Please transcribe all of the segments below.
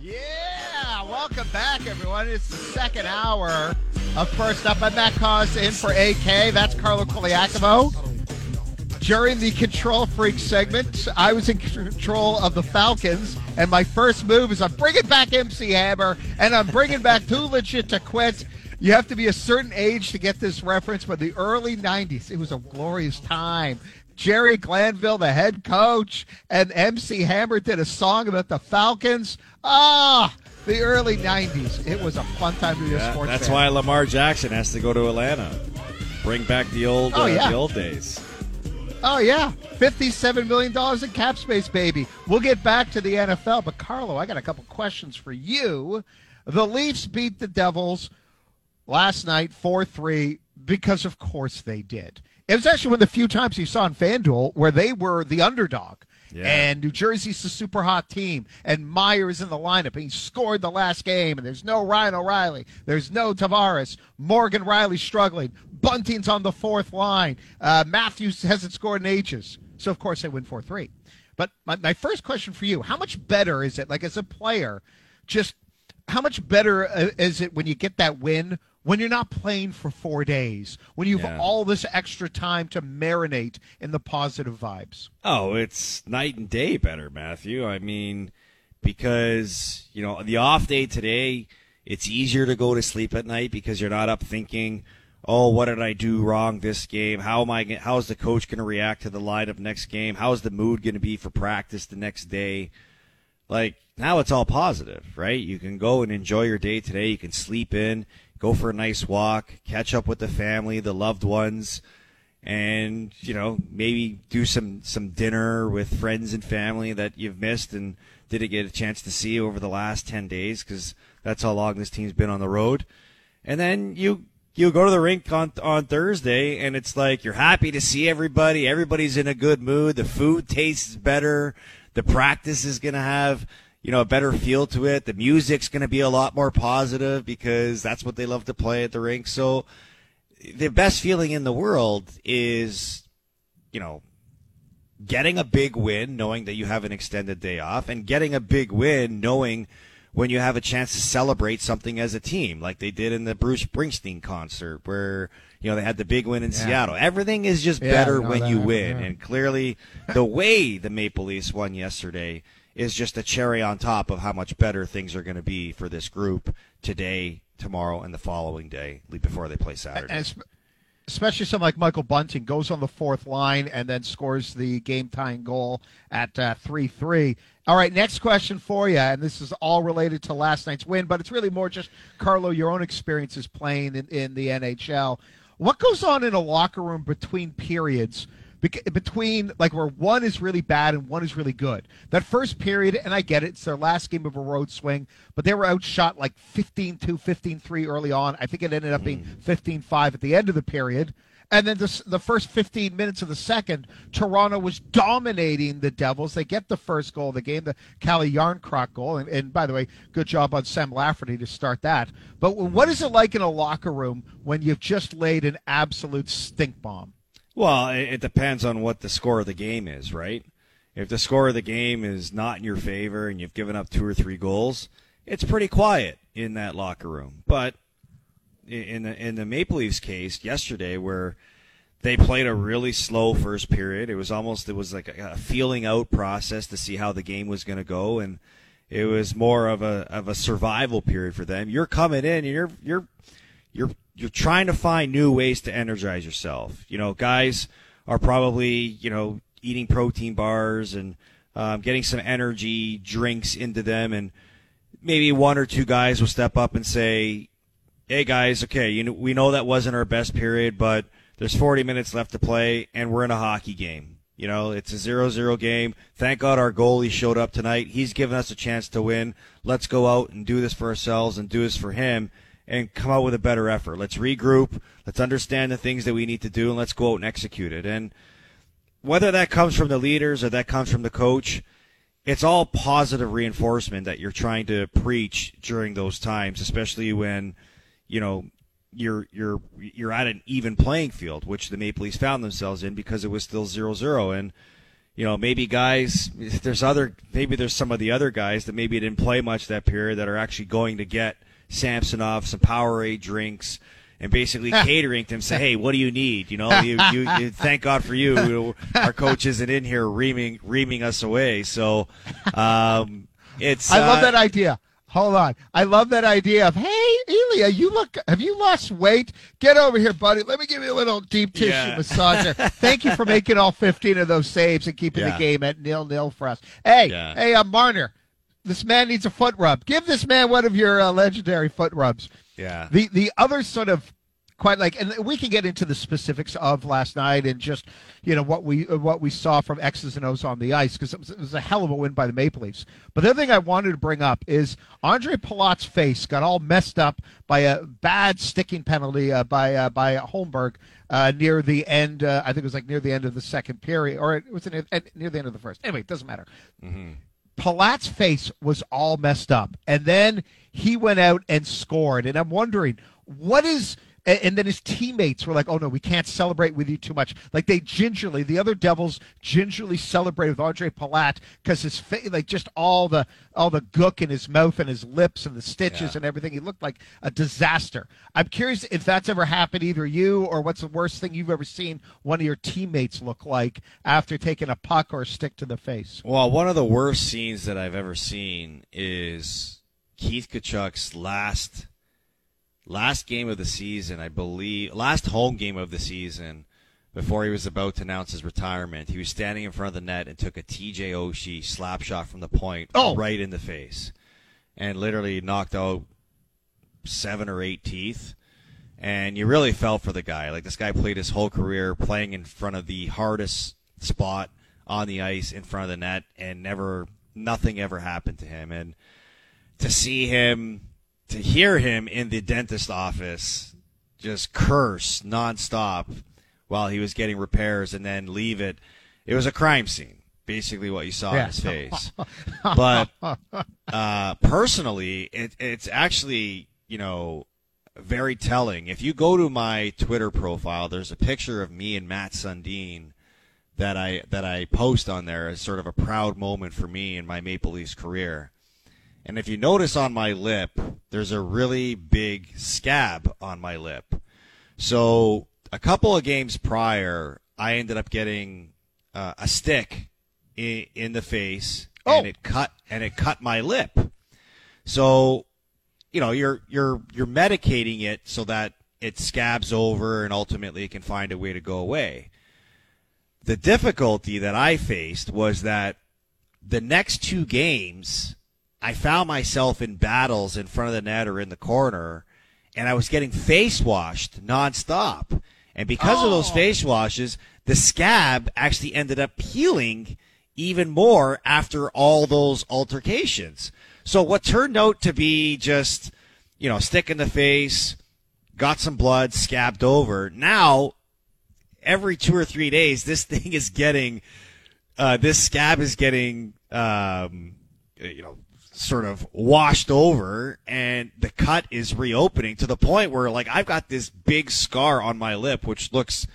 Yeah, welcome back, everyone. It's the second hour of First Up. I'm Matt Cauz in for AK. That's Carlo Colaiacovo. During the Control Freak segment, I was in control of the Falcons, and my first move is I'm bringing back MC Hammer, and I'm bringing back Too Legit to Quit. You have to be a certain age to get this reference, but the early 90s, it was a glorious time. Jerry Glanville, the head coach, and MC Hammer did a song about the Falcons. Ah, the early 90s. It was a fun time to be a Yeah, sports that's fan. why Lamar Jackson has to go to Atlanta. Bring back the old, Oh, uh, yeah. the old days. Oh yeah, fifty-seven million dollars in cap space, baby. We'll get back to the NFL, but Carlo, I got a couple questions for you. The Leafs beat the Devils last night four-three because, of course, they did. It was actually one of the few times you saw in FanDuel where they were the underdog. Yeah. And New Jersey's a super hot team, and Meier is in the lineup, and he scored the last game, and there's no Ryan O'Reilly, there's no Tavares, Morgan Rielly struggling, Bunting's on the fourth line, uh, Matthews hasn't scored in ages, so of course they win four three. But my, my first question for you: How much better is it, like as a player, just how much better uh, is it when you get that win when you're not playing for four days, when you've Yeah. all this extra time to marinate in the positive vibes? Oh, it's night and day better, Matthew. I mean, because, you know, the off day today, it's easier to go to sleep at night because you're not up thinking, oh, what did I do wrong this game? How am I, how is the coach going to react to the lineup next game? How is the mood going to be for practice the next day? Like, now it's all positive, right? You can go and enjoy your day today. You can sleep in, go for a nice walk, catch up with the family, the loved ones and you know maybe do some some dinner with friends and family that you've missed and didn't get a chance to see over the last 10 days because that's how long this team's been on the road. And then you you go to the rink on on Thursday and it's like you're happy to see everybody. Everybody's in a good mood. The food tastes better. The practice is going to have you know a better feel to it the music's going to be a lot more positive because that's what they love to play at the rink so the best feeling in the world is, you know, getting a big win, knowing that you have an extended day off, and getting a big win, knowing when you have a chance to celebrate something as a team, like they did in the Bruce Springsteen concert, where you know they had the big win in Seattle. Everything is just Yeah, better when that, you win, yeah. and clearly, the way the Maple Leafs won yesterday is just a cherry on top of how much better things are going to be for this group today, tomorrow, and the following day before they play Saturday. And es- especially someone like Michael Bunting goes on the fourth line and then scores the game tying goal at uh, three three. All right, next question for you, and this is all related to last night's win, but it's really more just Carlo, your own experiences playing in, in the NHL. What goes on in a locker room between periods? Between like where one is really bad and one is really good. That first period, and I get it, it's their last game of a road swing, but they were outshot like 15 2, 15 3 early on. I think it ended up being mm. 15 5 at the end of the period. And then the, the first 15 minutes of the second, Toronto was dominating the Devils. They get the first goal of the game, the Calle Jarnkrok goal. And, and by the way, good job on Sam Lafferty to start that. But what is it like in a locker room when you've just laid an absolute stink bomb? Well, it, depends on what the score of the game is, right? If the score of the game is not in your favor and you've given up two or three goals, it's pretty quiet in that locker room. But in the in the Maple Leafs case yesterday, where they played a really slow first period, it was almost it was like a, a feeling out process to see how the game was going to go, and it was more of a of a survival period for them. You're coming in, and you're you're you're you're trying to find new ways to energize yourself. You know, guys are probably you know eating protein bars and um, getting some energy drinks into them, and maybe one or two guys will step up and say, "Hey guys, okay, you know we know that wasn't our best period, but there's 40 minutes left to play, and we're in a hockey game." You know, it's a 0-0 game. Thank God our goalie showed up tonight. He's given us a chance to win. Let's go out and do this for ourselves and do this for him and come out with a better effort. Let's regroup. Let's understand the things that we need to do and let's go out and execute it. And whether that comes from the leaders or that comes from the coach, it's all positive reinforcement that you're trying to preach during those times, especially when, you know, you're you're you're at an even playing field, which the Maple Leafs found themselves in because it was still 0-0 and you know, maybe guys, there's other, maybe there's some of the other guys that maybe didn't play much that period that are actually going to get Samsonov some Powerade drinks and basically catering to him. Say, hey, what do you need? You know, you, you, you thank God for you. Our coach isn't in here reaming reaming us away. So, um, it's. I love uh, that idea. Hold on. I love that idea of, hey, Elia, you look, have you lost weight? Get over here, buddy. Let me give you a little deep tissue Yeah. massager. Thank you for making all 15 of those saves and keeping the game at nil nil for us. Hey, Yeah. hey, uh, Marner, this man needs a foot rub. Give this man one of your uh, legendary foot rubs. Yeah. The the other sort of quite like, and we can get into the specifics of last night and just you know what we what we saw from X's and O's on the ice because it, was- it was a hell of a win by the Maple Leafs. But the other thing I wanted to bring up is Andre Palat's face got all messed up by a bad sticking penalty uh, by uh, by Holmberg. Uh, near the end, uh, I think it was like near the end of the second period, or it was near, near the end of the first. Anyway, it doesn't matter. Palat's face was all messed up, and then he went out and scored. And I'm wondering, what is? And and then his teammates were like, "Oh no, we can't celebrate with you too much." Like they gingerly, the other Devils gingerly celebrated with Andre Palat because his face, like just all the all the gook in his mouth and his lips and the stitches Yeah. and everything. He looked like a disaster. I'm curious if that's ever happened either you or what's the worst thing you've ever seen one of your teammates look like after taking a puck or a stick to the face. Well, one of the worst scenes that I've ever seen is Keith Tkachuk's last last game of the season, I believe, last home game of the season before he was about to announce his retirement. He was standing in front of the net and took a TJ Oshie slap shot from the point Oh. right in the face and literally knocked out seven or eight teeth. And you really felt for the guy. Like this guy played his whole career playing in front of the hardest spot on the ice in front of the net and never nothing ever happened to him. And to see him to hear him in the dentist office just curse nonstop while he was getting repairs and then leave it. It was a crime scene, basically what you saw Yeah. in his face. but uh, personally, it, it's actually you know very telling. If you go to my Twitter profile, there's a picture of me and Mats Sundin that I that I post on there as sort of a proud moment for me in my Maple Leafs career. And if you notice on my lip, there's a really big scab on my lip. So a couple of games prior, I ended up getting uh, a stick in, in the face, Oh. and it cut and it cut my lip. So, you know, you're you're you're medicating it so that it scabs over and ultimately it can find a way to go away. The difficulty that I faced was that the next two games, I found myself in battles in front of the net or in the corner, and I was getting face washed nonstop. And because of those Oh. face washes, the scab actually ended up healing even more after all those altercations. So what turned out to be just, you know, stick in the face, got some blood, scabbed over. Now, every two or three days, this thing is getting, uh, this scab is getting, um, you know, sort of washed over and the cut is reopening to the point where like I've got this big scar on my lip, which looks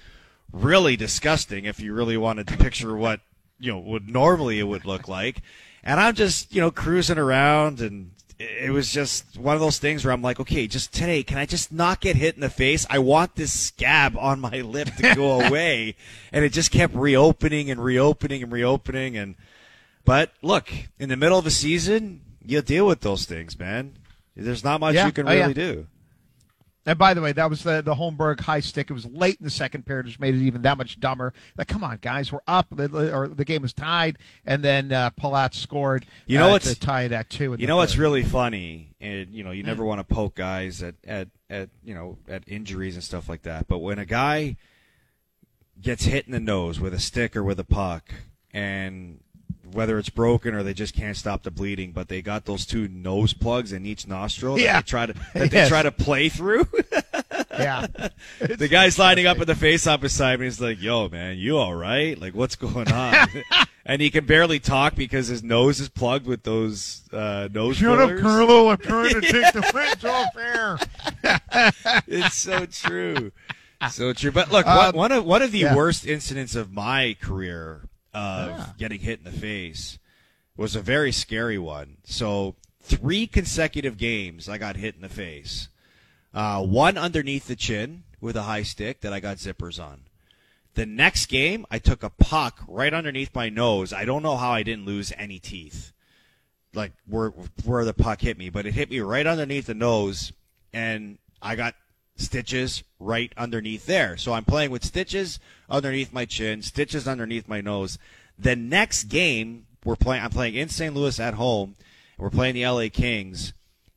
really disgusting if you really wanted to picture what, you know, would normally it would look like. And I'm just, you know, cruising around and it was just one of those things where I'm like, okay, just today, can I just not get hit in the face? I want this scab on my lip to go away. and it just kept reopening and reopening and reopening. And, but look, in the middle of a season, you deal with those things, man. There's not much Yeah. you can Oh, yeah. really do. And by the way, that was the the Holmberg high stick. It was late in the second period, which made it even that much dumber. Like, come on, guys, we're up, or the game was tied, and then uh, Palat scored. You know uh, what's- to tie it at two. You know what's really funny, and you know you never want to poke guys at, at at you know at injuries and stuff like that. But when a guy gets hit in the nose with a stick or with a puck, and whether it's broken or they just can't stop the bleeding, but they got those two nose plugs in each nostril Yeah. that they try to that they try to play through. yeah. the guy's lining up in the face off beside me. He's like, "Yo, man, you all right? Like, what's going on?" and he can barely talk because his nose is plugged with those uh, nose Shut up. Carlo. I'm trying to take the fence off air. it's so true. So true. But look, Um, one, one of one of the yeah. worst incidents of my career of getting hit in the face was a very scary one. So three consecutive games I got hit in the face. Uh, one underneath the chin with a high stick that I got zippers on. The next game, I took a puck right underneath my nose. I don't know how I didn't lose any teeth, like where where the puck hit me, but it hit me right underneath the nose, and I got stitches right underneath there. So I'm playing with stitches underneath my chin, stitches underneath my nose. The next game, we're playing. I'm playing in St. Louis at home. We're playing the LA Kings,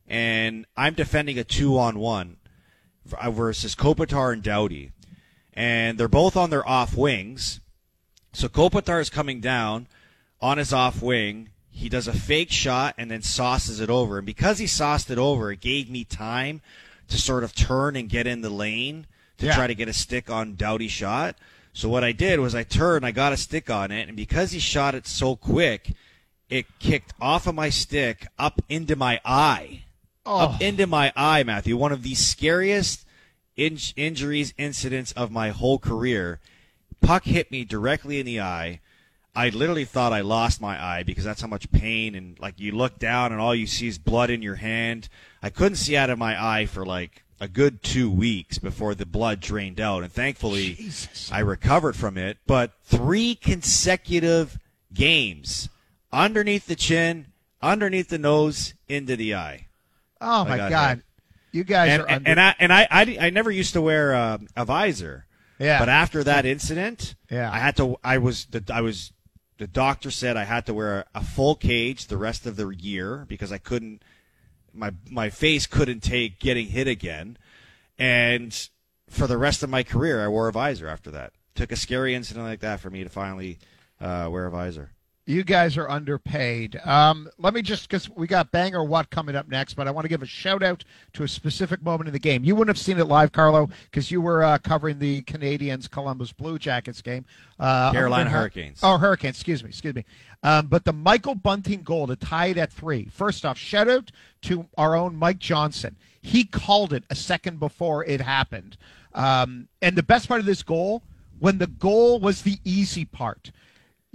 and I'm defending a two on one uh, versus Kopitar and Doughty, and they're both on their off wings. So Kopitar is coming down on his off wing. He does a fake shot and then sauces it over. And because he sauced it over, it gave me time to sort of turn and get in the lane to Yeah. try to get a stick on Doughty's shot. So what I did was I turned, I got a stick on it, and because he shot it so quick, it kicked off of my stick up into my eye Oh, up into my eye, Matthew. One of the scariest in- injuries incidents of my whole career. Puck hit me directly in the eye. I literally thought I lost my eye because that's how much pain and like you look down and all you see is blood in your hand. I couldn't see out of my eye for like a good two weeks before the blood drained out, and thankfully Jesus. I recovered from it. But three consecutive games underneath the chin, underneath the nose, into the eye. oh my God. You guys and, are and, under. and I and I, I I never used to wear um, a visor. Yeah. But after that incident, Yeah. I had to. I was the I was the doctor said I had to wear a full cage the rest of the year because I couldn't. My my face couldn't take getting hit again, and for the rest of my career, I wore a visor after that. Took a scary incident like that for me to finally uh, wear a visor. You guys are underpaid. Um, let me just because we got Bang or What coming up next, but I want to give a shout out to a specific moment in the game. You wouldn't have seen it live, Carlo, because you were uh, covering the Canadiens Columbus Blue Jackets game. Uh, Carolina Hur- Hurricanes. Oh, Hurricanes. Excuse me. Excuse me. Um, but the Michael Bunting goal to tie it at three. First off, shout out to our own Mike Johnson. He called it a second before it happened. Um, and the best part of this goal, when the goal was the easy part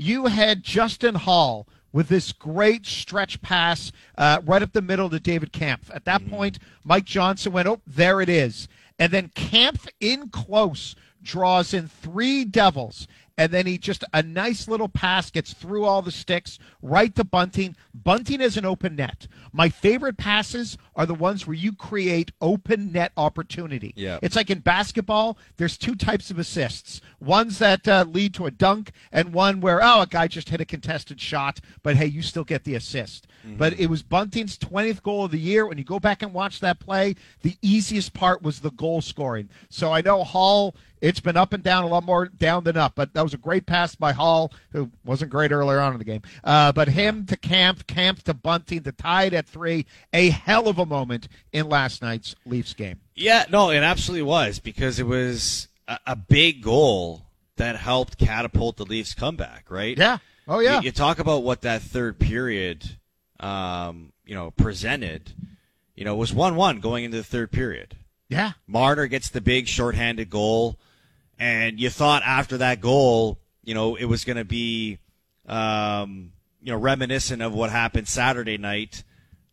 you had Justin Holl with this great stretch pass uh, right up the middle to David Kampf. At that point, Mike Johnson went, oh, there it is. And then Kampf in close draws in three Devils. And then he just a nice little pass gets through all the sticks right to Bunting. Bunting is an open net. My favorite passes are the ones where you create open net opportunity. Yeah. It's like in basketball, there's two types of assists. Ones that uh, lead to a dunk, and one where, oh, a guy just hit a contested shot, but hey, you still get the assist. But it was Bunting's 20th goal of the year. When you go back and watch that play, the easiest part was the goal scoring. So I know Holl, it's been up and down, a lot more down than up, but that was a great pass by Holl, who wasn't great earlier on in the game. Uh, but him to Kampf, Kampf to Bunting, to tie it at three, a hell of a moment in last night's Leafs game. Yeah, no, it absolutely was because it was a, a big goal that helped catapult the Leafs' comeback, right? Yeah. Oh, yeah. You, you talk about what that third period, um, you know, presented. You know, it was one-one going into the third period. Yeah. Marner gets the big shorthanded goal, and you thought after that goal, you know, it was going to be, um, you know, reminiscent of what happened Saturday night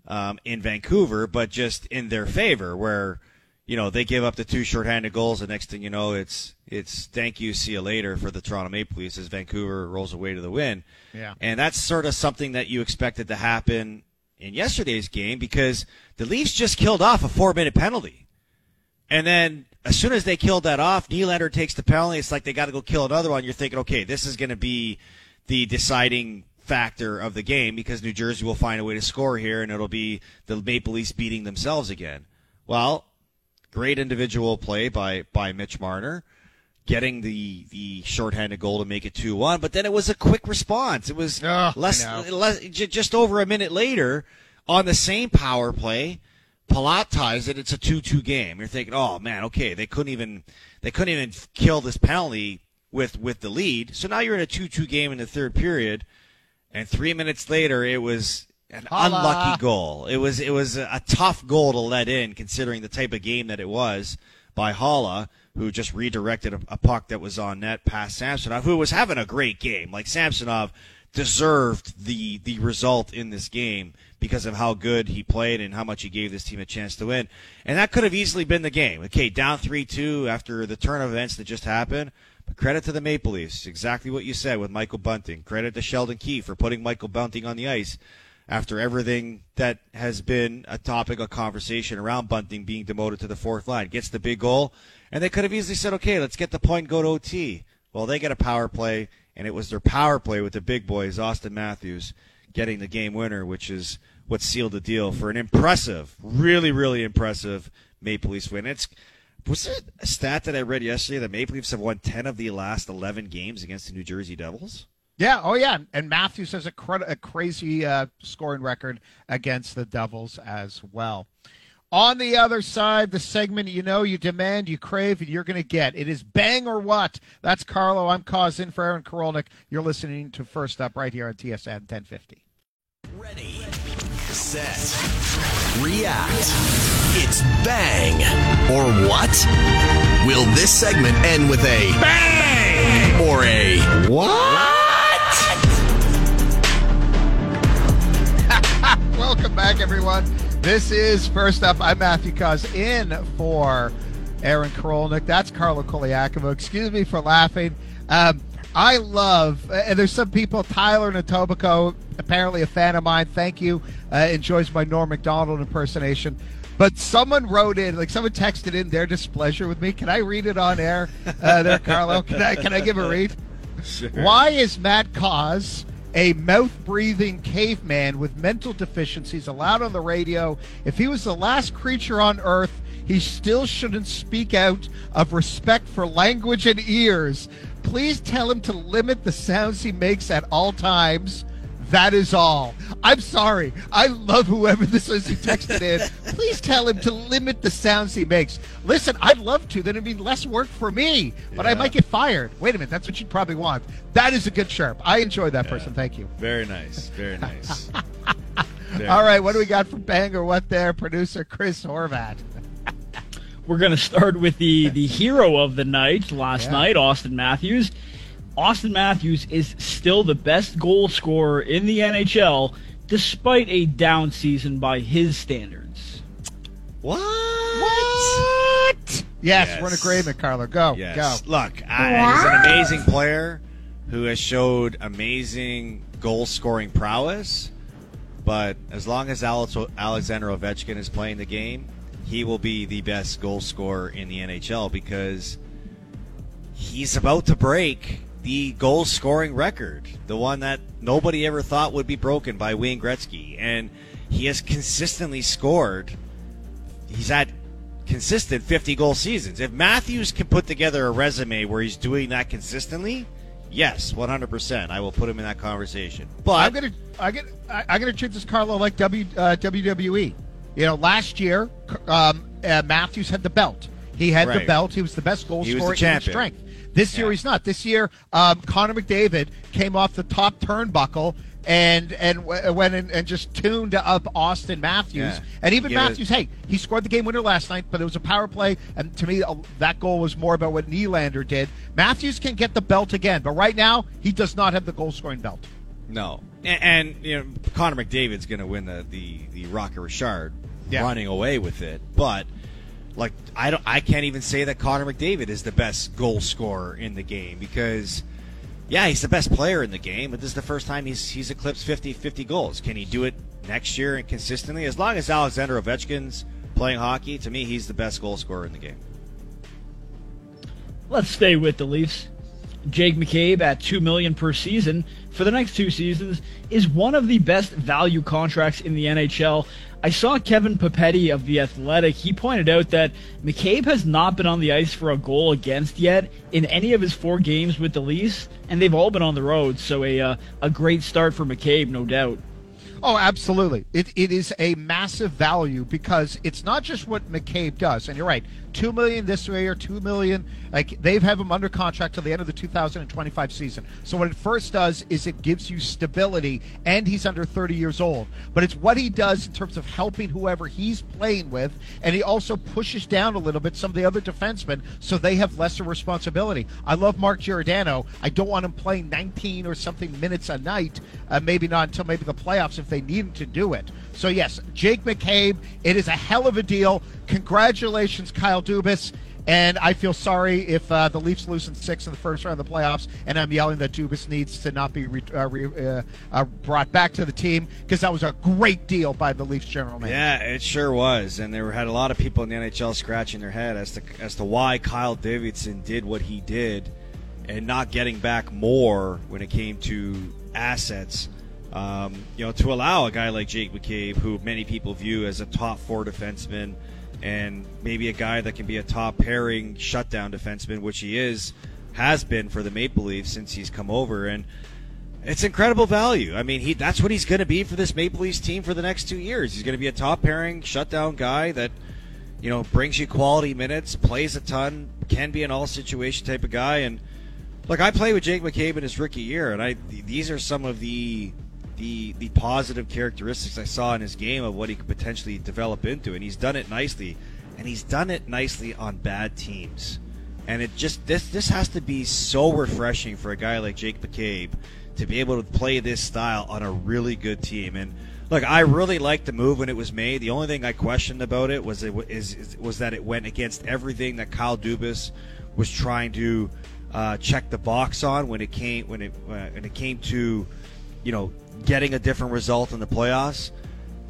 um, in Vancouver, but just in their favor, where you know they give up the two shorthanded goals. The next thing you know, it's it's thank you, see you later for the Toronto Maple Leafs as Vancouver rolls away to the win. Yeah. And that's sort of something that you expected to happen in yesterday's game because the Leafs just killed off a four minute penalty. And then as soon as they killed that off, Nylander takes the penalty. It's like they got to go kill another one. You're thinking, okay, this is going to be the deciding factor of the game because New Jersey will find a way to score here, and it'll be the Maple Leafs beating themselves again. Well, great individual play by by Mitch Marner, getting the the shorthanded goal to make it two one. But then it was a quick response. It was Oh, less, less just over a minute later on the same power play. Palat ties it. It's a two-two game. You're thinking, oh man, okay, they couldn't even they couldn't even kill this penalty with with the lead. So now you're in a two-two game in the third period, and three minutes later, it was an Haula. unlucky goal. It was it was a, a tough goal to let in, considering the type of game that it was. by Haula, who just redirected a, a puck that was on net past Samsonov, who was having a great game. Like Samsonov deserved the the result in this game because of how good he played and how much he gave this team a chance to win. And that could have easily been the game. Okay, down 3-2 after the turn of events that just happened. But credit to the Maple Leafs. Exactly what you said with Michael Bunting. Credit to Sheldon Keefe for putting Michael Bunting on the ice after everything that has been a topic of conversation around Bunting being demoted to the fourth line. Gets the big goal. And they could have easily said, okay, let's get the point, go to OT. Well, they get a power play, and it was their power play with the big boys, Austin Matthews, getting the game winner, which is what sealed the deal for an impressive, really, really impressive Maple Leafs win. It's was there a stat that I read yesterday that Maple Leafs have won ten of the last eleven games against the New Jersey Devils? Yeah, oh yeah, and Matthews has a, a crazy uh, scoring record against the Devils as well. On the other side, the segment you know, you demand, you crave, and you're going to get. It is bang or what? That's Carlo. I'm Cauz in for Aaron Korolnik. You're listening to First Up right here on TSN 1050. Ready, set, react. It's bang or what? Will this segment end with a bang or a what? Welcome back, everyone. This is First Up. I'm Matthew Cauz in for Aaron Korolnik. That's Carlo Colaiacovo. Excuse me for laughing. Um, I love, and there's some people, Tyler Natobico, apparently a fan of mine. Thank you. Uh, enjoys my Norm Macdonald impersonation. But someone wrote in, like someone texted in their displeasure with me. Can I read it on air, uh, there, Carlo? Can I can I give a read? Sure. Why is Matt Cauz a mouth breathing caveman with mental deficiencies allowed on the radio? If he was the last creature on Earth, he still shouldn't speak out of respect for language and ears. Please tell him to limit the sounds he makes at all times. That is all. I'm sorry. I love whoever this is who texted in. Please tell him to limit the sounds he makes. Listen, I'd love to. Then it'd be less work for me, but I might get fired. Wait a minute. That's what you'd probably want. That is a good sharp. I enjoy that person. Thank you. Very nice. Very nice. Very All right. nice. What do we got from Bang or What there? Producer Chris Horvat. We're going to start with the, the hero of the night last Yeah. night, Austin Matthews. Austin Matthews is still the best goal scorer in the NHL, despite a down season by his standards. What? What? Yes, Yes. we're in agreement, Carlo. Go. Yes. Go. Look, I, he's an amazing player who has showed amazing goal scoring prowess. But as long as Alex, Alexander Ovechkin is playing the game, he will be the best goal scorer in the NHL because he's about to break the goal scoring record, the one that nobody ever thought would be broken by Wayne Gretzky. And he has consistently scored. He's had consistent 50 goal seasons. If Matthews can put together a resume where he's doing that consistently, yes, 100%. I will put him in that conversation. But I'm gonna, I get, I, I'm gonna treat this Carlo like w, uh, WWE. You know, last year, um, uh, Matthews had the belt. He had the belt. He was the best goal He was scorer the in champion. strength. This year Yeah. he's not. This year, um, Connor McDavid came off the top turnbuckle and and w- went in and just tuned up Austin Matthews. Yeah. And even it- Matthews, hey, he scored the game winner last night, but it was a power play. And to me, uh, that goal was more about what Nylander did. Matthews can get the belt again, but right now he does not have the goal scoring belt. No, and, and you know Connor McDavid's going to win the the the Rocket Richard, Yeah. running away with it. But like I don't, I can't even say that Connor McDavid is the best goal scorer in the game because yeah, he's the best player in the game, but this is the first time he's he's eclipsed 50 50 goals. Can he do it next year and consistently? As long as Alexander Ovechkin's playing hockey, to me, he's the best goal scorer in the game. Let's stay with the Leafs. Jake McCabe at two million per season for the next two seasons is one of the best value contracts in the NHL. I saw Kevin Papetti of the Athletic. He pointed out that McCabe has not been on the ice for a goal against yet in any of his four games with the Leafs, and they've all been on the road. So a uh, a great start for McCabe, no doubt. Oh, absolutely. It, it is a massive value because it's not just what McCabe does. And you're right, two million this way or two million. Like they've have him under contract till the end of the 2025 season. So what it first does is it gives you stability, and he's under 30 years old. But it's what he does in terms of helping whoever he's playing with, and he also pushes down a little bit some of the other defensemen so they have lesser responsibility. I love Mark Giordano. I don't want him playing 19 or something minutes a night. Uh, maybe not until maybe the playoffs if they need him to do it. So yes, Jake McCabe. It is a hell of a deal. Congratulations, Kyle Dubas. And I feel sorry if uh, the Leafs lose in six in the first round of the playoffs, and I'm yelling that Dubas needs to not be re- uh, re- uh, uh brought back to the team because that was a great deal by the Leafs general manager. Yeah, it sure was, and there had a lot of people in the NHL scratching their head as to as to why Kyle Davidson did what he did, and not getting back more when it came to assets. Um, you know, to allow a guy like Jake McCabe, who many people view as a top four defenseman and maybe a guy that can be a top pairing shutdown defenseman, which he is, has been for the Maple Leafs since he's come over, and it's incredible value. I mean, he that's what he's going to be for this Maple Leafs team for the next two years. He's going to be a top pairing shutdown guy that you know brings you quality minutes, plays a ton, can be an all situation type of guy, and. Look, I played with Jake McCabe in his rookie year, and I these are some of the the the positive characteristics I saw in his game of what he could potentially develop into, and he's done it nicely, and he's done it nicely on bad teams, and it just this this has to be so refreshing for a guy like Jake McCabe to be able to play this style on a really good team. And look, I really liked the move when it was made. The only thing I questioned about it was it is was that it went against everything that Kyle Dubas was trying to uh, check the box on when it came when it uh, when it came to you know getting a different result in the playoffs.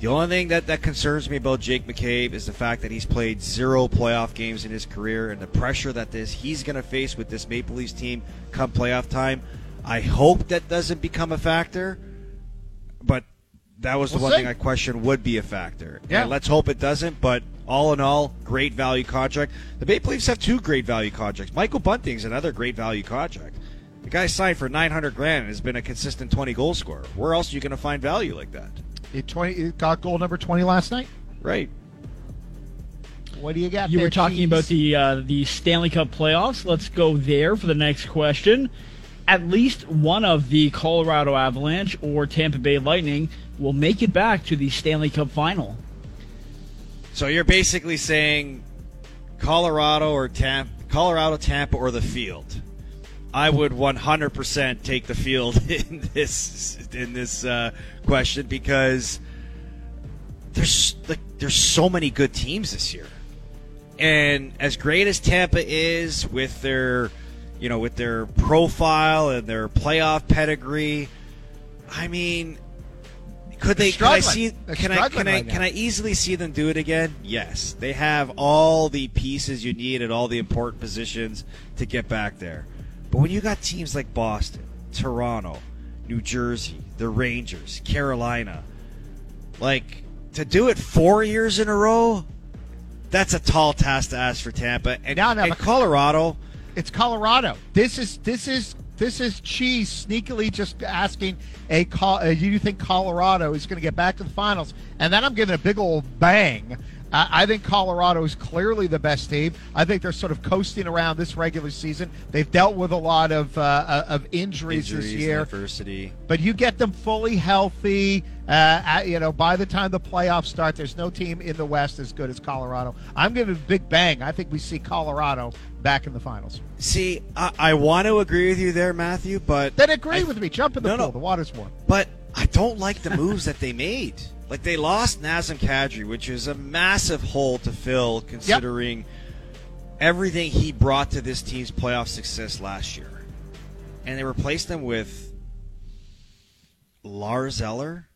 The only thing that, that concerns me about Jake McCabe is the fact that he's played zero playoff games in his career and the pressure that this he's going to face with this Maple Leafs team come playoff time. I hope that doesn't become a factor, but that was the we'll one see. thing I question would be a factor. Yeah. And let's hope it doesn't, but all in all, great value contract. The Maple Leafs have two great value contracts. Michael Bunting's another great value contract. The guy signed for 900 grand and has been a consistent 20 goal scorer. Where else are you going to find value like that? It 20 it got goal number 20 last night. Right. What do you got? You there, were talking geez? about the uh, the Stanley Cup playoffs. Let's go there for the next question. At least one of the Colorado Avalanche or Tampa Bay Lightning will make it back to the Stanley Cup final. So you're basically saying Colorado or Tampa, Colorado, Tampa, or the field. I would 100% take the field in this in this uh, question because there's like there's so many good teams this year, and as great as Tampa is with their you know with their profile and their playoff pedigree, I mean, could they? Can I see? can I? Can I? can I easily see them do it again? Yes, they have all the pieces you need at all the important positions to get back there. But when you got teams like Boston, Toronto, New Jersey, the Rangers, Carolina, like to do it four years in a row, that's a tall task to ask for Tampa. And, no, no, and Colorado, it's Colorado. This is this is this is cheese sneakily just asking a call. Uh, you think Colorado is going to get back to the finals? And then I'm giving a big old bang I think Colorado is clearly the best team. I think they're sort of coasting around this regular season. They've dealt with a lot of uh, uh of injuries, injuries, this year. Adversity. But you get them fully healthy. Uh, at, you know, by the time the playoffs start, there's no team in the West as good as Colorado. I'm giving a big bang. I think we see Colorado back in the finals. See, I, I want to agree with you there, Matthew, but then agree I, with me. Jump in the no, pool. No. The water's warm. But I don't like the moves that they made. Like they lost Nazem Kadri, which is a massive hole to fill considering yep. everything he brought to this team's playoff success last year. And they replaced him with Lars Eller.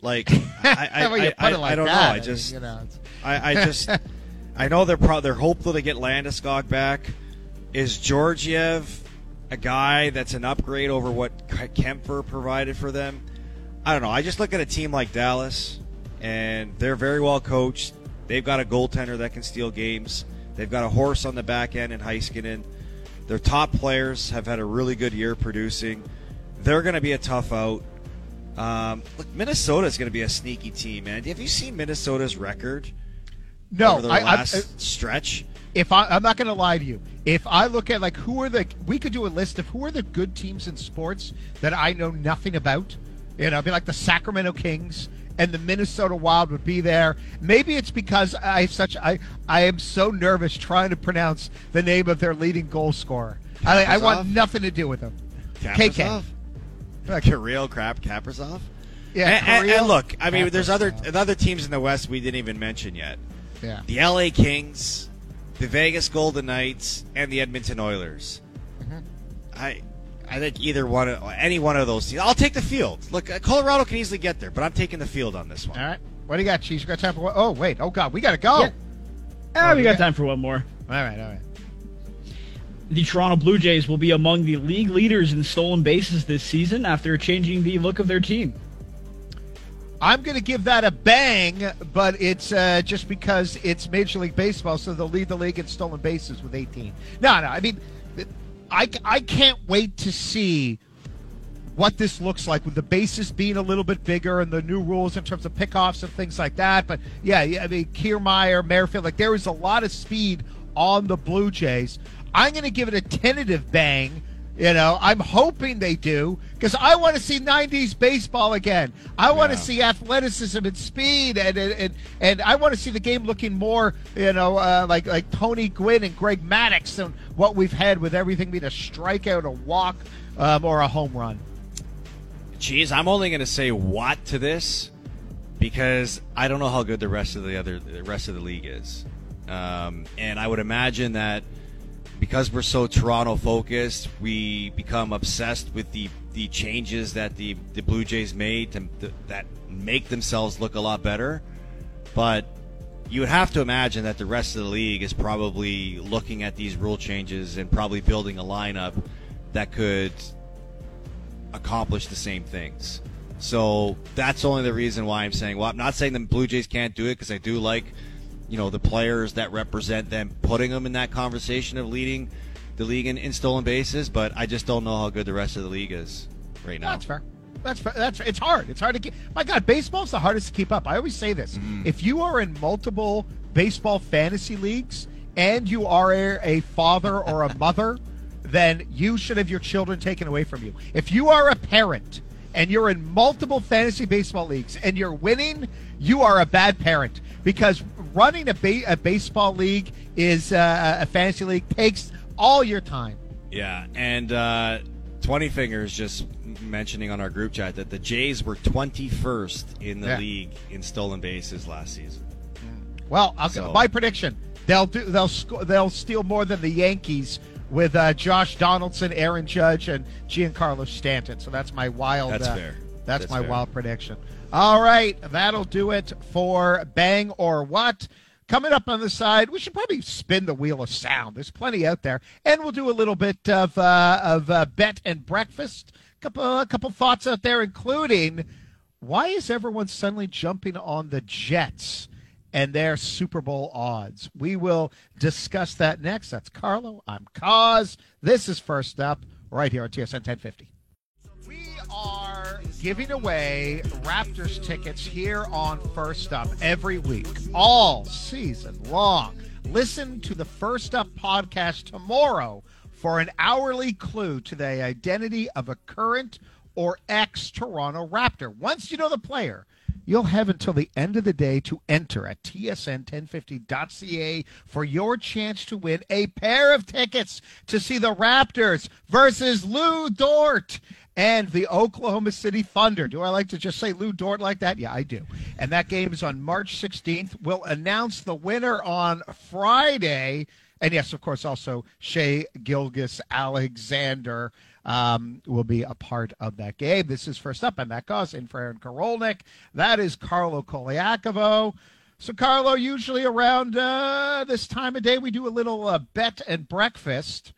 Like I, I, I, like I, don't that. know. I just, you know, I, I just, I know they're pro- they're hopeful to get Landeskog back. Is Georgiev a guy that's an upgrade over what Kuemper provided for them? I don't know. I just look at a team like Dallas, and they're very well coached. They've got a goaltender that can steal games. They've got a horse on the back end in Heiskanen. Their top players have had a really good year producing. They're going to be a tough out. Um, look, Minnesota's going to be a sneaky team, man. Have you seen Minnesota's record No, over the I, I, last stretch? if I, I'm not going to lie to you, if I look at like who are the, we could do a list of who are the good teams in sports that I know nothing about. You know, be like the Sacramento Kings and the Minnesota Wild would be there. Maybe it's because I have such I I am so nervous trying to pronounce the name of their leading goal scorer. I, I want nothing to do with them. KK. Kaprizov? Kirill Crap Kaprizov? Yeah, and, and- and look, I mean, there's other other teams in the West we didn't even mention yet. Yeah. The LA Kings, the Vegas Golden Knights, and the Edmonton Oilers. Mm-hmm. I I think either one of any one of those teams. I'll take the field. Look, uh, Colorado can easily get there, but I'm taking the field on this one. All right. What do you got, Cheese? You got time for what? Oh, wait. Oh, God. We got to go. Yeah. Ah, we yeah. got time for one more. All right. All right. The Toronto Blue Jays will be among the league leaders in stolen bases this season after changing the look of their team. I'm going to give that a bang, but it's uh, just because it's Major League Baseball, so they'll lead the league in stolen bases with 18. No, no, I mean, I, I can't wait to see what this looks like with the bases being a little bit bigger and the new rules in terms of pickoffs and things like that. But yeah, I mean, Kiermaier, Merrifield, like there is a lot of speed on the Blue Jays. I'm going to give it a tentative bang. You know, I'm hoping they do because I want to see 90s baseball again. I want to Yeah. see athleticism and speed, and and and, and I want to see the game looking more, you know, uh, like like Tony Gwynn and Greg Maddux than what we've had with everything being a strikeout, a walk, um, or a home run. Geez, I'm only going to say what to this because I don't know how good the rest of the other the rest of the league is, um, and I would imagine that because we're so Toronto focused, we become obsessed with the the changes that the the Blue Jays made to, that make themselves look a lot better, but. You would have to imagine that the rest of the league is probably looking at these rule changes and probably building a lineup that could accomplish the same things. So that's only the reason why I'm saying. Well, I'm not saying the Blue Jays can't do it because I do like, you know, the players that represent them, putting them in that conversation of leading the league in, in stolen bases. But I just don't know how good the rest of the league is right now. That's fair. That's fair. That's it's hard. It's hard to keep. My God, baseball's the hardest to keep up. I always say this: mm-hmm. if you are in multiple baseball fantasy leagues and you are a, a father or a mother, then you should have your children taken away from you. If you are a parent and you're in multiple fantasy baseball leagues and you're winning, you are a bad parent because running a, ba- a baseball league is uh, a fantasy league takes all your time. Yeah, and uh, Twenty Fingers just mentioning on our group chat that the Jays were 21st in the Yeah. league in stolen bases last season. Well, So- my prediction: they'll do they'll sco- they'll steal more than the Yankees with uh, Josh Donaldson, Aaron Judge, and Giancarlo Stanton. So that's my wild. That's uh, fair. That's, That's my fair. wild prediction. All right, that'll do it for Bang or What. Coming up on the side, we should probably spin the wheel of sound. There's plenty out there, and we'll do a little bit of uh, of uh, bet and breakfast. Couple a couple thoughts out there, including why is everyone suddenly jumping on the Jets and their Super Bowl odds? We will discuss that next. That's Carlo. I'm Cauz. This is first up right here on TSN 1050. We are giving away Raptors tickets here on First Up every week, all season long. Listen to the First Up podcast tomorrow for an hourly clue to the identity of a current or ex Toronto Raptor. Once you know the player, You'll have until the end of the day to enter at tsn1050.ca for your chance to win a pair of tickets to see the Raptors versus Lu Dort and the Oklahoma City Thunder. Do I like to just say Lu Dort like that? Yeah, I do. And that game is on March 16th. We'll announce the winner on Friday. And yes, of course, also Shea Gilgis Alexander um, will be a part of that game. This is first up. I'm Matt Cauz in for Aaron Karolnik. That is Carlo Colaiacovo. So, Carlo, usually around uh, this time of day, we do a little uh, bet and breakfast.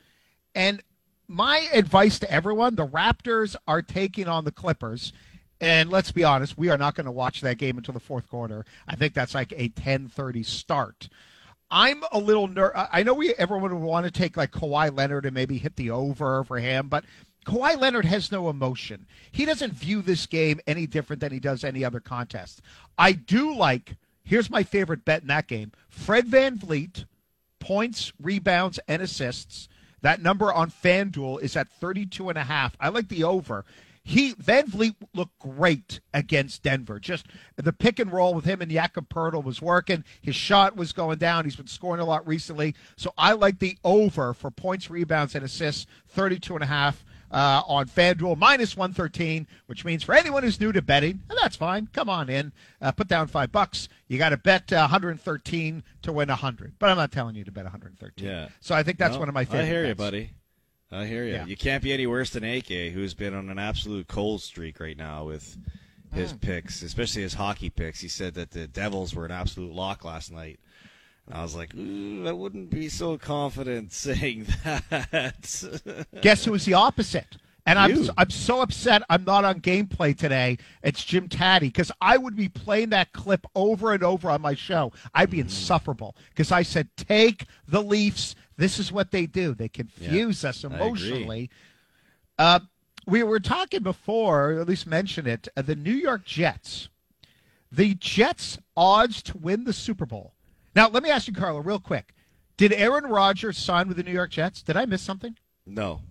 And my advice to everyone the Raptors are taking on the Clippers. And let's be honest, we are not going to watch that game until the fourth quarter. I think that's like a 10:30 start. I'm a little ner- I know we everyone would want to take like Kawhi Leonard and maybe hit the over for him, but Kawhi Leonard has no emotion. He doesn't view this game any different than he does any other contest. I do like, here's my favorite bet in that game Fred VanVleet, points, rebounds, and assists. That number on FanDuel is at 32 and a half. I like the over. He VanVleet looked great against Denver. Just the pick and roll with him and Jakob Poeltl was working. His shot was going down. He's been scoring a lot recently. So I like the over for points, rebounds, and assists, 32 and a half uh, on FanDuel, minus 113, which means for anyone who's new to betting, that's fine. Come on in, uh, put down five bucks. You got to bet uh, 113 to win 100. But I'm not telling you to bet 113. Yeah. So I think that's No, one of my favorite I hear you, buddy. I hear you. Yeah. You can't be any worse than AK, who's been on an absolute cold streak right now with his Mm. picks, especially his hockey picks. He said that the Devils were an absolute lock last night. I was like, I wouldn't be so confident saying that. Guess who was the opposite? And I'm I'm so upset I'm not on gameplay today. It's Jim Taddy because I would be playing that clip over and over on my show. I'd Mm. be insufferable because I said take the Leafs. This is what they do. They confuse us emotionally. Uh, we were talking before, or at least mention it. Uh, the New York Jets. The Jets' odds to win the Super Bowl. Now, let me ask you, Carlo, real quick. Did Aaron Rodgers sign with the New York Jets? Did I miss something? no.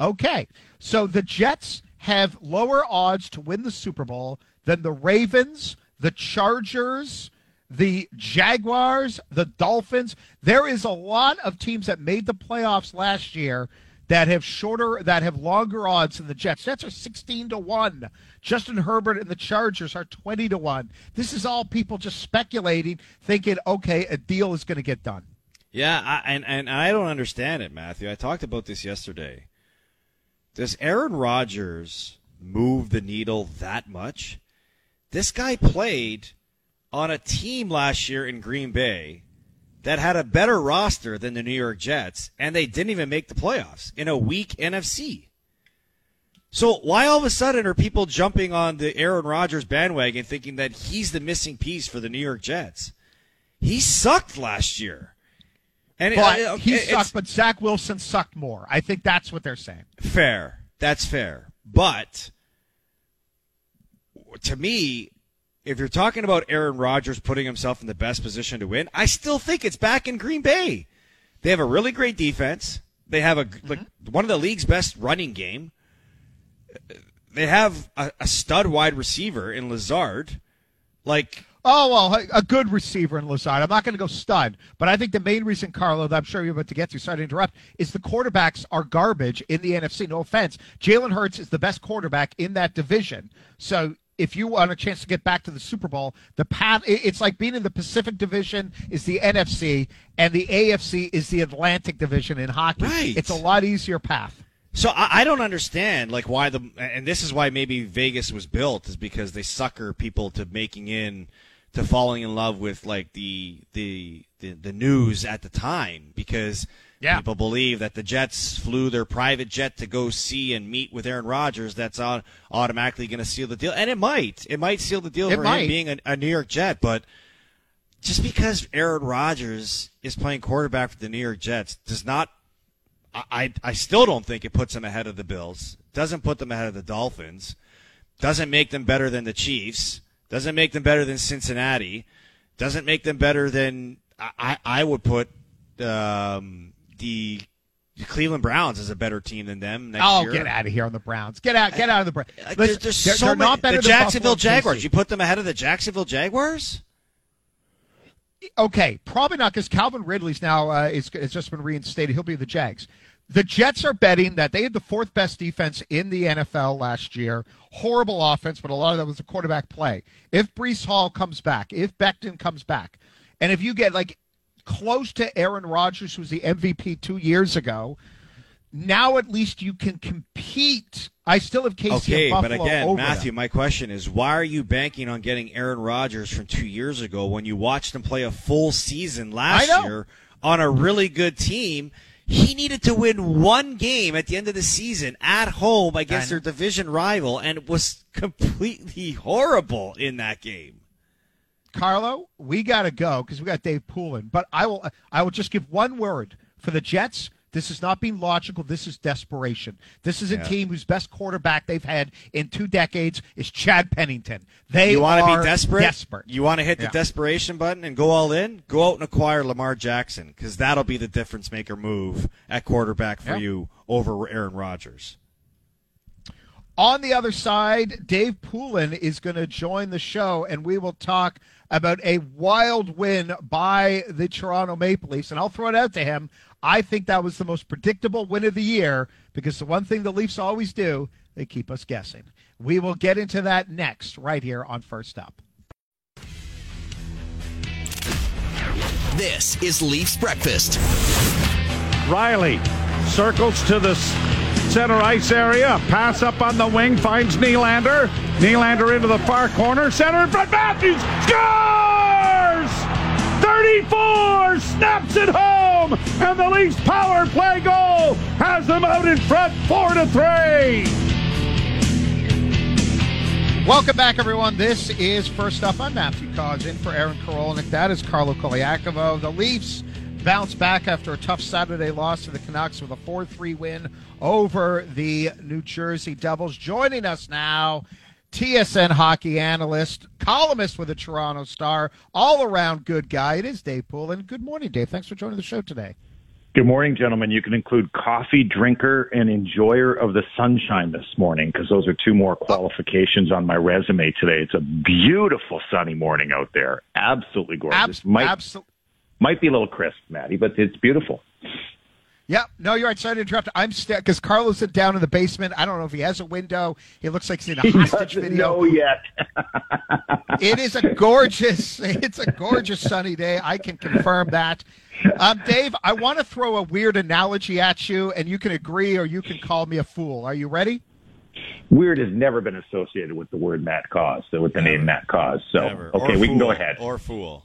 Okay. So the Jets have lower odds to win the Super Bowl than the Ravens, the Chargers, the Jaguars, the Dolphins. There is a lot of teams that made the playoffs last year that have shorter that have longer odds than the Jets. Jets are 16 to 1. Justin Herbert and the Chargers are 20 to 1. This is all people just speculating thinking okay, a deal is going to get done. Yeah, I, and and I don't understand it, Matthew. I talked about this yesterday. Does Aaron Rodgers move the needle that much? This guy played on a team last year in Green Bay that had a better roster than the New York Jets, and they didn't even make the playoffs in a weak NFC. So why all of a sudden are people jumping on the Aaron Rodgers bandwagon thinking that he's the missing piece for the New York Jets? He sucked last year. And But it- he sucked, but Zach Wilson sucked more. I think that's what they're saying. Fair. That's fair. But to me, if you're talking about Aaron Rodgers putting himself in the best position to win, I still think it's back in Green Bay. They have a really great defense. They have a like mm-hmm. one of the league's best running game. They have a, a stud wide receiver in Lazard. Like Oh well, a good receiver in Lazard. I'm not going to go stud, but I think the main reason, Carlo, that I'm sure you're about to get to, sorry to interrupt, is the quarterbacks are garbage in the NFC. No offense, Jalen Hurts is the best quarterback in that division. So if you want a chance to get back to the Super Bowl, the path it's like being in the Pacific Division is the NFC, and the AFC is the Atlantic Division in hockey. Right. It's a lot easier path. So I, I don't understand like why the and this is why maybe Vegas was built is because they sucker people to making in to falling in love with like the the the, the news at the time because Yeah. people believe that the Jets flew their private jet to go see and meet with Aaron Rodgers. That's au- automatically going to seal the deal, and it might it might seal the deal It for might. him being a, a New York Jet, but. Just because Aaron Rodgers is playing quarterback for the New York Jets does not I, I still don't think it puts them ahead of the Bills. Doesn't put them ahead of the Dolphins. Doesn't make them better than the Chiefs. Doesn't make them better than Cincinnati. Doesn't make them better than I, I I would put um, the Cleveland Browns is a better team than them next Oh, year. get out of here on the Browns. Get out. Get out of the Browns. Like, Listen, there's so they're many, not better the than Jacksonville Buffalo Jaguars. You put them ahead of the Jacksonville Jaguars? okay, probably not because Calvin Ridley's now uh, is has just been reinstated. He'll be the Jags. The Jets are betting that they had the fourth best defense in the NFL last year. Horrible offense, but a lot of that was the quarterback play. If Breece Hall comes back, if Becton comes back, and if you get like close to Aaron Rodgers, who was the MVP two years ago, now at least you can compete. I still have KC Okay, and but again, over Matthew, them. my question is why are you banking on getting Aaron Rodgers from two years ago when you watched him play a full season last year on a really good team? He needed to win one game at the end of the season at home against I their division rival and was completely horrible in that game. Carlo, we got to go because we got Dave Poulin. But I will, I will just give one word for the Jets. This is not being logical. This is desperation. This is a Yeah. team whose best quarterback they've had in two decades is Chad Pennington. They You want to be desperate? Desperate. You want to hit the Yeah. desperation button and go all in? Go out and acquire Lamar Jackson because that'll be the difference maker move at quarterback for Yeah. you over Aaron Rodgers. On the other side, Dave Poulin is going to join the show, and we will talk about a wild win by the Toronto Maple Leafs. And I'll throw it out to him. I think that was the most predictable win of the year because the one thing the Leafs always do, they keep us guessing. We will get into that next, right here on First Up. This is Leafs Breakfast. Riley circles to the s- center ice area. Pass up on the wing finds Nylander. Nylander into the far corner. Center in front. Matthews scores! 34 snaps it home, and the Leafs power play goal has them out in front, four to three. Welcome back, everyone. This is First Up. I'm Matthew Cauz in for Aaron Korolnik. That is Carlo Colaiacovo. The Leafs bounce back after a tough Saturday loss to the Canucks with a 4 3 win over the New Jersey Devils. Joining us now, TSN hockey analyst, columnist with the Toronto Star, all around good guy. It is Dave Poulin. Good morning, Dave. Thanks for joining the show today. Good morning, gentlemen. You can include coffee drinker and enjoyer of the sunshine this morning because those are two more qualifications on my resume today. It's a beautiful sunny morning out there. Absolutely gorgeous. Abs- might, abso- might be a little crisp, Maddie, but it's beautiful. Yeah, no, you're right. Sorry to interrupt. I'm still because Carlos is down in the basement. I don't know if he has a window. He looks like he's in a He hostage video. know yet. It is a gorgeous, it's a gorgeous sunny day. I can confirm that. Um, Dave, I want to throw a weird analogy at you, and you can agree or you can call me a fool. Are you ready? Weird has never been associated with the word Matt Cauz, so with the name Matt Cauz. So, Never. okay, Or we can go ahead. Or fool.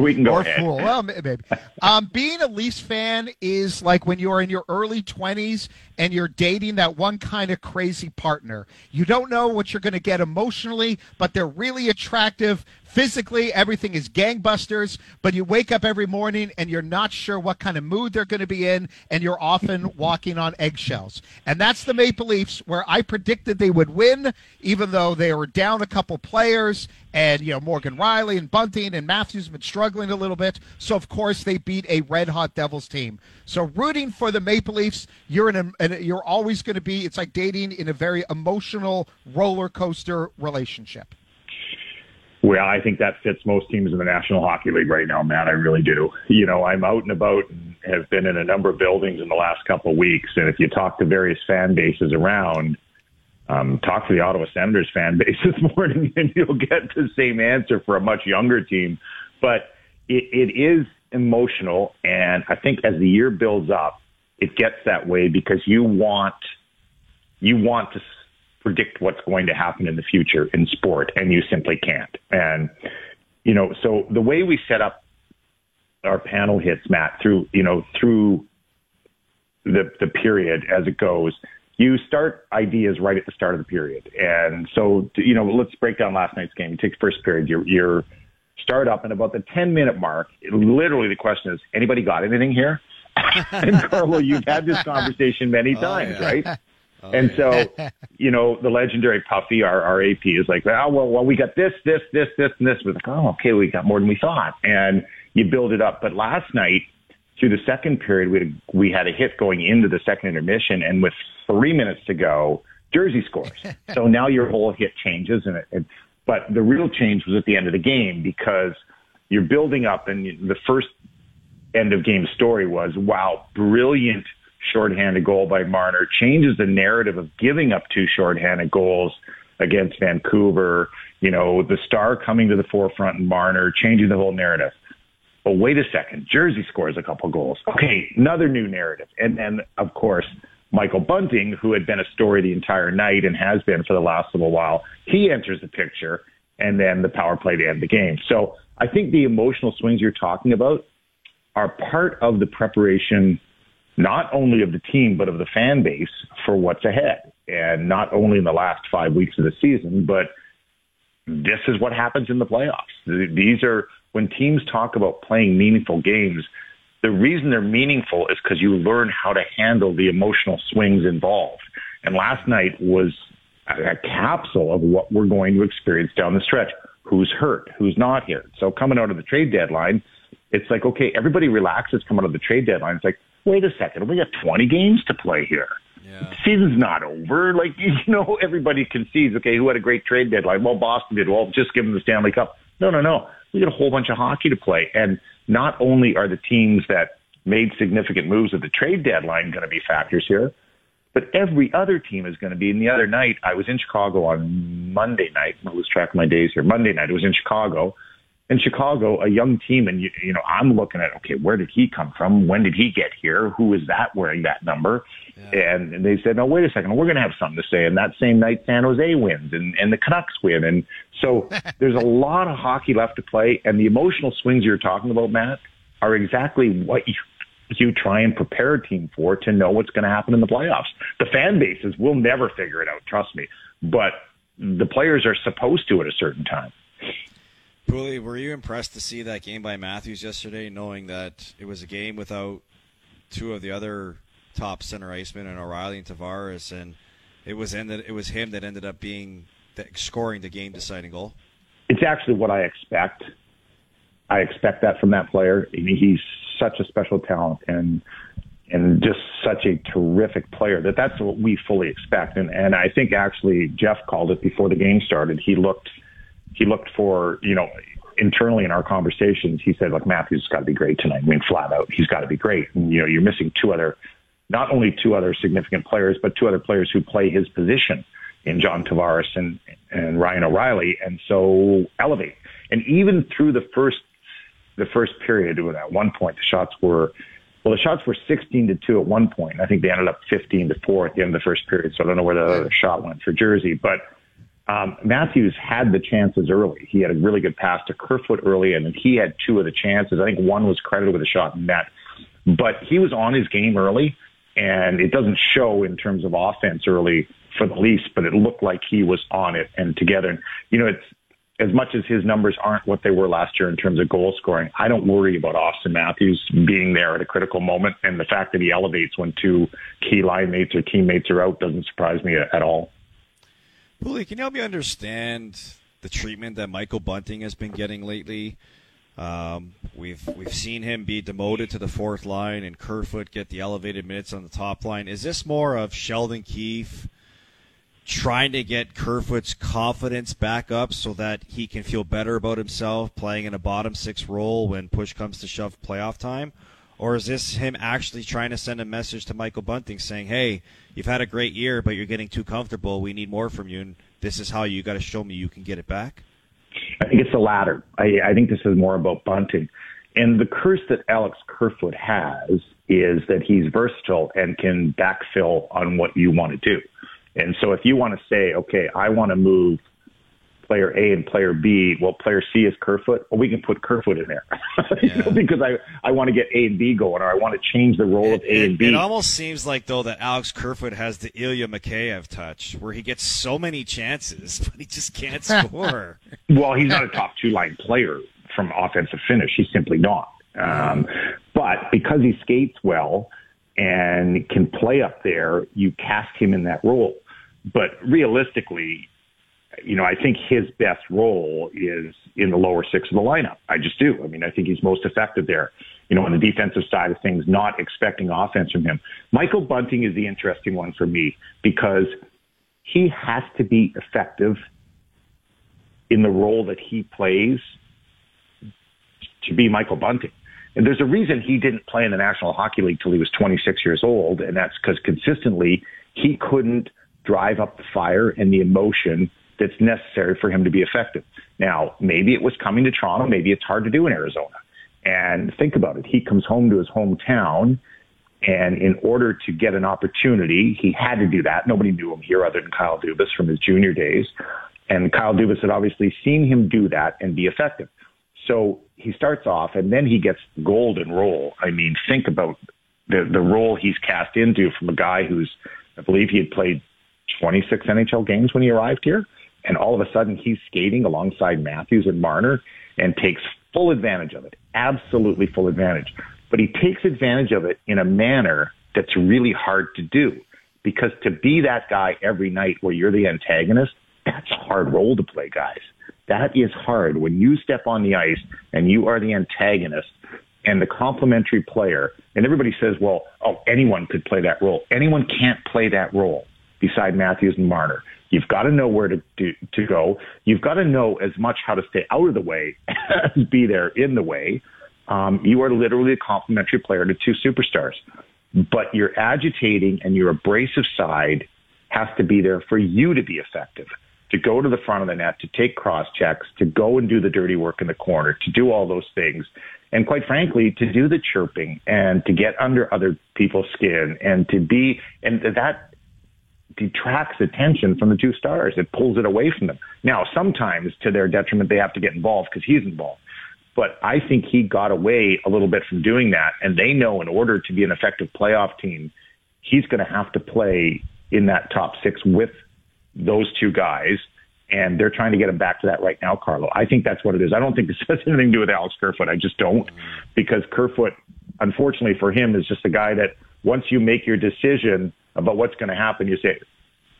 We can go or ahead. fool. Well, maybe. Um, being a Leafs fan is like when you're in your early 20s and you're dating that one kind of crazy partner. You don't know what you're going to get emotionally, but they're really attractive. Physically, everything is gangbusters, but you wake up every morning and you're not sure what kind of mood they're going to be in, and you're often walking on eggshells. And that's the Maple Leafs, where I predicted they would win, even though they were down a couple players, and you know Morgan Rielly and Bunting and Matthews have been struggling a little bit. So of course they beat a red hot Devils team. So rooting for the Maple Leafs, you're in a, and you're always going to be. It's like dating in a very emotional roller coaster relationship. Well, I think that fits most teams in the National Hockey League right now, Matt. I really do. You know, I'm out and about and have been in a number of buildings in the last couple of weeks. And if you talk to various fan bases around, um, talk to the Ottawa Senators fan base this morning, and you'll get the same answer for a much younger team. But it, it is emotional. And I think as the year builds up, it gets that way because you want you want to predict what's going to happen in the future in sport, and you simply can't. And you know, so the way we set up our panel hits, Matt, through you know through the the period as it goes, you start ideas right at the start of the period. And so you know, let's break down last night's game. You take the first period, you're, you're start up, and about the ten minute mark, literally the question is, anybody got anything here? and Carlo, you've had this conversation many oh, times, yeah. right? Oh, and so, you know, the legendary Puffy, our, our AP, is like, oh, well, well, we got this, this, this, this, and this. We're like, oh, okay, we got more than we thought. And you build it up. But last night, through the second period, we had, we had a hit going into the second intermission. And with three minutes to go, Jersey scores. so now your whole hit changes. And it, it, but the real change was at the end of the game because you're building up and the first end of game story was, wow, brilliant shorthanded goal by Marner changes the narrative of giving up two shorthanded goals against Vancouver. You know, the star coming to the forefront and Marner changing the whole narrative. But wait a second, Jersey scores a couple goals. Okay, another new narrative. And then, of course, Michael Bunting, who had been a story the entire night and has been for the last little while, he enters the picture and then the power play to end the game. So I think the emotional swings you're talking about are part of the preparation not only of the team, but of the fan base for what's ahead. And not only in the last five weeks of the season, but this is what happens in the playoffs. These are when teams talk about playing meaningful games, The reason they're meaningful is because you learn how to handle the emotional swings involved. And last night was a, capsule of what we're going to experience down the stretch. Who's hurt? Who's not here? So coming out of the trade deadline, it's like, okay, everybody relaxes coming out of the trade deadline. It's like, wait a second, we got 20 games to play here. Yeah. Season's not over. Like, you know, everybody concedes, okay, who had a great trade deadline? Well, Boston did. Well, just give them the Stanley Cup. No, no, no. We got a whole bunch of hockey to play. And not only are the teams that made significant moves at the trade deadline going to be factors here, but every other team is going to be. And the other night, I was in Chicago on Monday night. I was tracking my days here. Monday night, I was in Chicago in Chicago, a young team, and you, you know, I'm looking at okay, where did he come from? When did he get here? Who is that wearing that number? Yeah. And, and they said, no, wait a second, we're going to have something to say. And that same night, San Jose wins, and and the Canucks win, and so there's a lot of hockey left to play, and the emotional swings you're talking about, Matt, are exactly what you you try and prepare a team for to know what's going to happen in the playoffs. The fan bases will never figure it out, trust me, but the players are supposed to at a certain time. Pooley, were you impressed to see that game by Matthews yesterday, knowing that it was a game without two of the other top center icemen and O'Reilly and Tavares, and it was ended, it was him that ended up being scoring the game deciding goal. It's actually what I expect. I expect that from that player. I mean, he's such a special talent and and just such a terrific player that that's what we fully expect. And and I think actually Jeff called it before the game started. He looked he looked for, you know, internally in our conversations, he said, look, Matthews has got to be great tonight. I mean, flat out, he's got to be great. And, you know, you're missing two other, not only two other significant players, but two other players who play his position in John Tavares and, and Ryan O'Reilly. And so elevate. And even through the first, the first period, at one point, the shots were, well, the shots were 16 to 2 at one point. I think they ended up 15 to 4 at the end of the first period. So I don't know where the other shot went for Jersey, but um, Matthews had the chances early. He had a really good pass to Kerfoot early, and he had two of the chances. I think one was credited with a shot net, but he was on his game early, and it doesn't show in terms of offense early for the Leafs, but it looked like he was on it and together. And you know, it's as much as his numbers aren't what they were last year in terms of goal scoring. I don't worry about Auston Matthews being there at a critical moment, and the fact that he elevates when two key line mates or teammates are out doesn't surprise me at all. Willie, can you help me understand the treatment that Michael Bunting has been getting lately? Um, we've we've seen him be demoted to the fourth line and Kerfoot get the elevated minutes on the top line. Is this more of Sheldon Keefe trying to get Kerfoot's confidence back up so that he can feel better about himself playing in a bottom six role when push comes to shove playoff time? Or is this him actually trying to send a message to Michael Bunting saying, hey, you've had a great year, but you're getting too comfortable. We need more from you, and this is how you got to show me you can get it back? I think it's the latter. I, I think this is more about Bunting. And the curse that Alex Kerfoot has is that he's versatile and can backfill on what you want to do. And so if you want to say, okay, I want to move – player A and player B. Well, player C is Kerfoot. Well, we can put Kerfoot in there yeah. because I, I want to get A and B going, or I want to change the role it, of A it, and B. It almost seems like though that Alex Kerfoot has the Ilya Mikheyev touch, where he gets so many chances, but he just can't score. well, he's not a top two line player from offensive finish. He's simply not. Um, but because he skates well and can play up there, you cast him in that role. But realistically, you know, I think his best role is in the lower six of the lineup. I just do. I mean, I think he's most effective there. You know, on the defensive side of things, not expecting offense from him. Michael Bunting is the interesting one for me because he has to be effective in the role that he plays to be Michael Bunting. And there's a reason he didn't play in the National Hockey League till he was 26 years old, and that's because consistently he couldn't drive up the fire and the emotion that's necessary for him to be effective. Now, maybe it was coming to Toronto. Maybe it's hard to do in Arizona. And think about it. He comes home to his hometown. And in order to get an opportunity, he had to do that. Nobody knew him here other than Kyle Dubas from his junior days. And Kyle Dubas had obviously seen him do that and be effective. So he starts off and then he gets golden role. I mean, think about the, the role he's cast into from a guy who's, I believe he had played 26 NHL games when he arrived here and all of a sudden he's skating alongside Matthews and Marner and takes full advantage of it. Absolutely full advantage. but he takes advantage of it in a manner that's really hard to do because to be that guy every night where you're the antagonist, that's a hard role to play, guys. That is hard. When you step on the ice and you are the antagonist and the complementary player, and everybody says, well, oh, anyone could play that role. Anyone can't play that role beside Matthews and Marner. You've got to know where to to go. You've got to know as much how to stay out of the way as be there in the way. Um, you are literally a complementary player to two superstars, but your agitating and your abrasive side has to be there for you to be effective to go to the front of the net, to take cross checks, to go and do the dirty work in the corner, to do all those things. And quite frankly, to do the chirping and to get under other people's skin and to be, and that detracts attention from the two stars. It pulls it away from them. Now, sometimes to their detriment, they have to get involved because he's involved. But I think he got away a little bit from doing that. And they know in order to be an effective playoff team, he's going to have to play in that top six with those two guys, and they're trying to get him back to that right now, Carlo. I think that's what it is. I don't think this has anything to do with Alex Kerfoot. I just don't, because Kerfoot, unfortunately for him, is just a guy that once you make your decision about what's going to happen, you say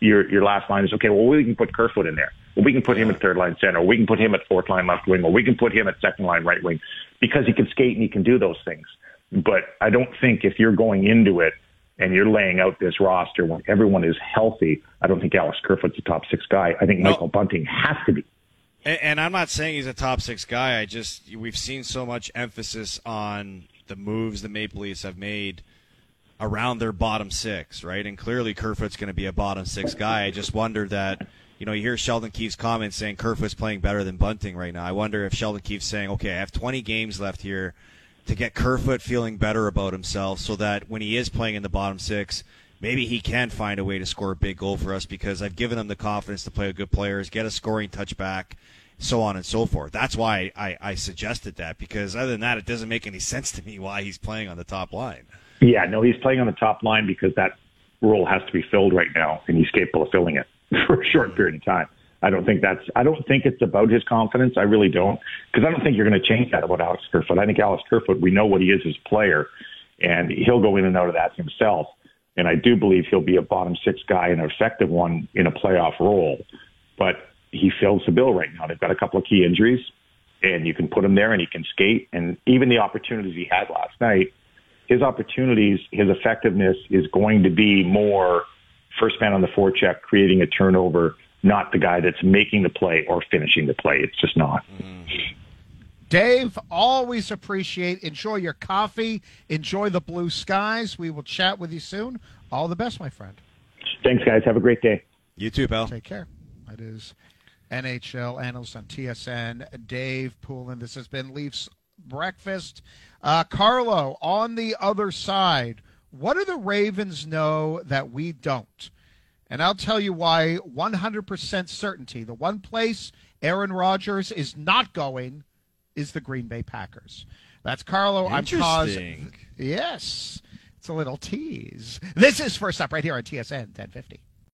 your your last line is okay. Well, we can put Kerfoot in there. Well, we can put him at third line center. We can put him at fourth line left wing. Or we can put him at second line right wing because he can skate and he can do those things. But I don't think if you're going into it and you're laying out this roster when everyone is healthy, I don't think Alex Kerfoot's a top six guy. I think Michael Bunting has to be. And, and I'm not saying he's a top six guy. I just we've seen so much emphasis on the moves the Maple Leafs have made around their bottom six, right? And clearly Kerfoot's going to be a bottom six guy. I just wonder that, you know, you hear Sheldon Keefe's comments saying Kerfoot's playing better than Bunting right now. I wonder if Sheldon Keefe's saying, okay, I have 20 games left here to get Kerfoot feeling better about himself so that when he is playing in the bottom six, maybe he can find a way to score a big goal for us because I've given him the confidence to play with good players, get a scoring touchback, so on and so forth. That's why I, I suggested that because other than that, it doesn't make any sense to me why he's playing on the top line. Yeah, no, he's playing on the top line because that role has to be filled right now, and he's capable of filling it for a short mm-hmm. period of time. I don't think that's. I don't think it's about his confidence. I really don't, because I don't think you're going to change that about Alex Kerfoot. I think Alex Kerfoot, we know what he is as a player, and he'll go in and out of that himself. And I do believe he'll be a bottom six guy and an effective one in a playoff role. But he fills the bill right now. They've got a couple of key injuries, and you can put him there, and he can skate. And even the opportunities he had last night, his opportunities, his effectiveness is going to be more first man on the forecheck, creating a turnover not the guy that's making the play or finishing the play. It's just not. Mm-hmm. Dave, always appreciate. Enjoy your coffee. Enjoy the blue skies. We will chat with you soon. All the best, my friend. Thanks, guys. Have a great day. You too, pal. Take care. That is NHL analyst on TSN, Dave Poulin. This has been Leafs Breakfast. Uh, Carlo, on the other side, what do the Ravens know that we don't? And I'll tell you why 100% certainty. The one place Aaron Rodgers is not going is the Green Bay Packers. That's Carlo. I'm Cauz. Yes. It's a little tease. This is first up right here on TSN 1050.